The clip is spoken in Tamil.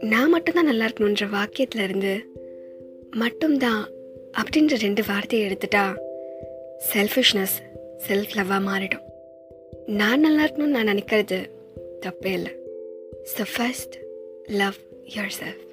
நான் மட்டும்தான் நல்லா இருக்கணுன்ற வாக்கியத்திலிருந்து மட்டும்தான் அப்படின்ற ரெண்டு வார்த்தையை எடுத்துட்டா செல்ஃபிஷ்னஸ் செல்ஃப் லவ்வாக மாறிடும். நான் நல்லா இருக்கணும்னு நான் நினைக்கிறது தப்பே இல்லை. So first love yourself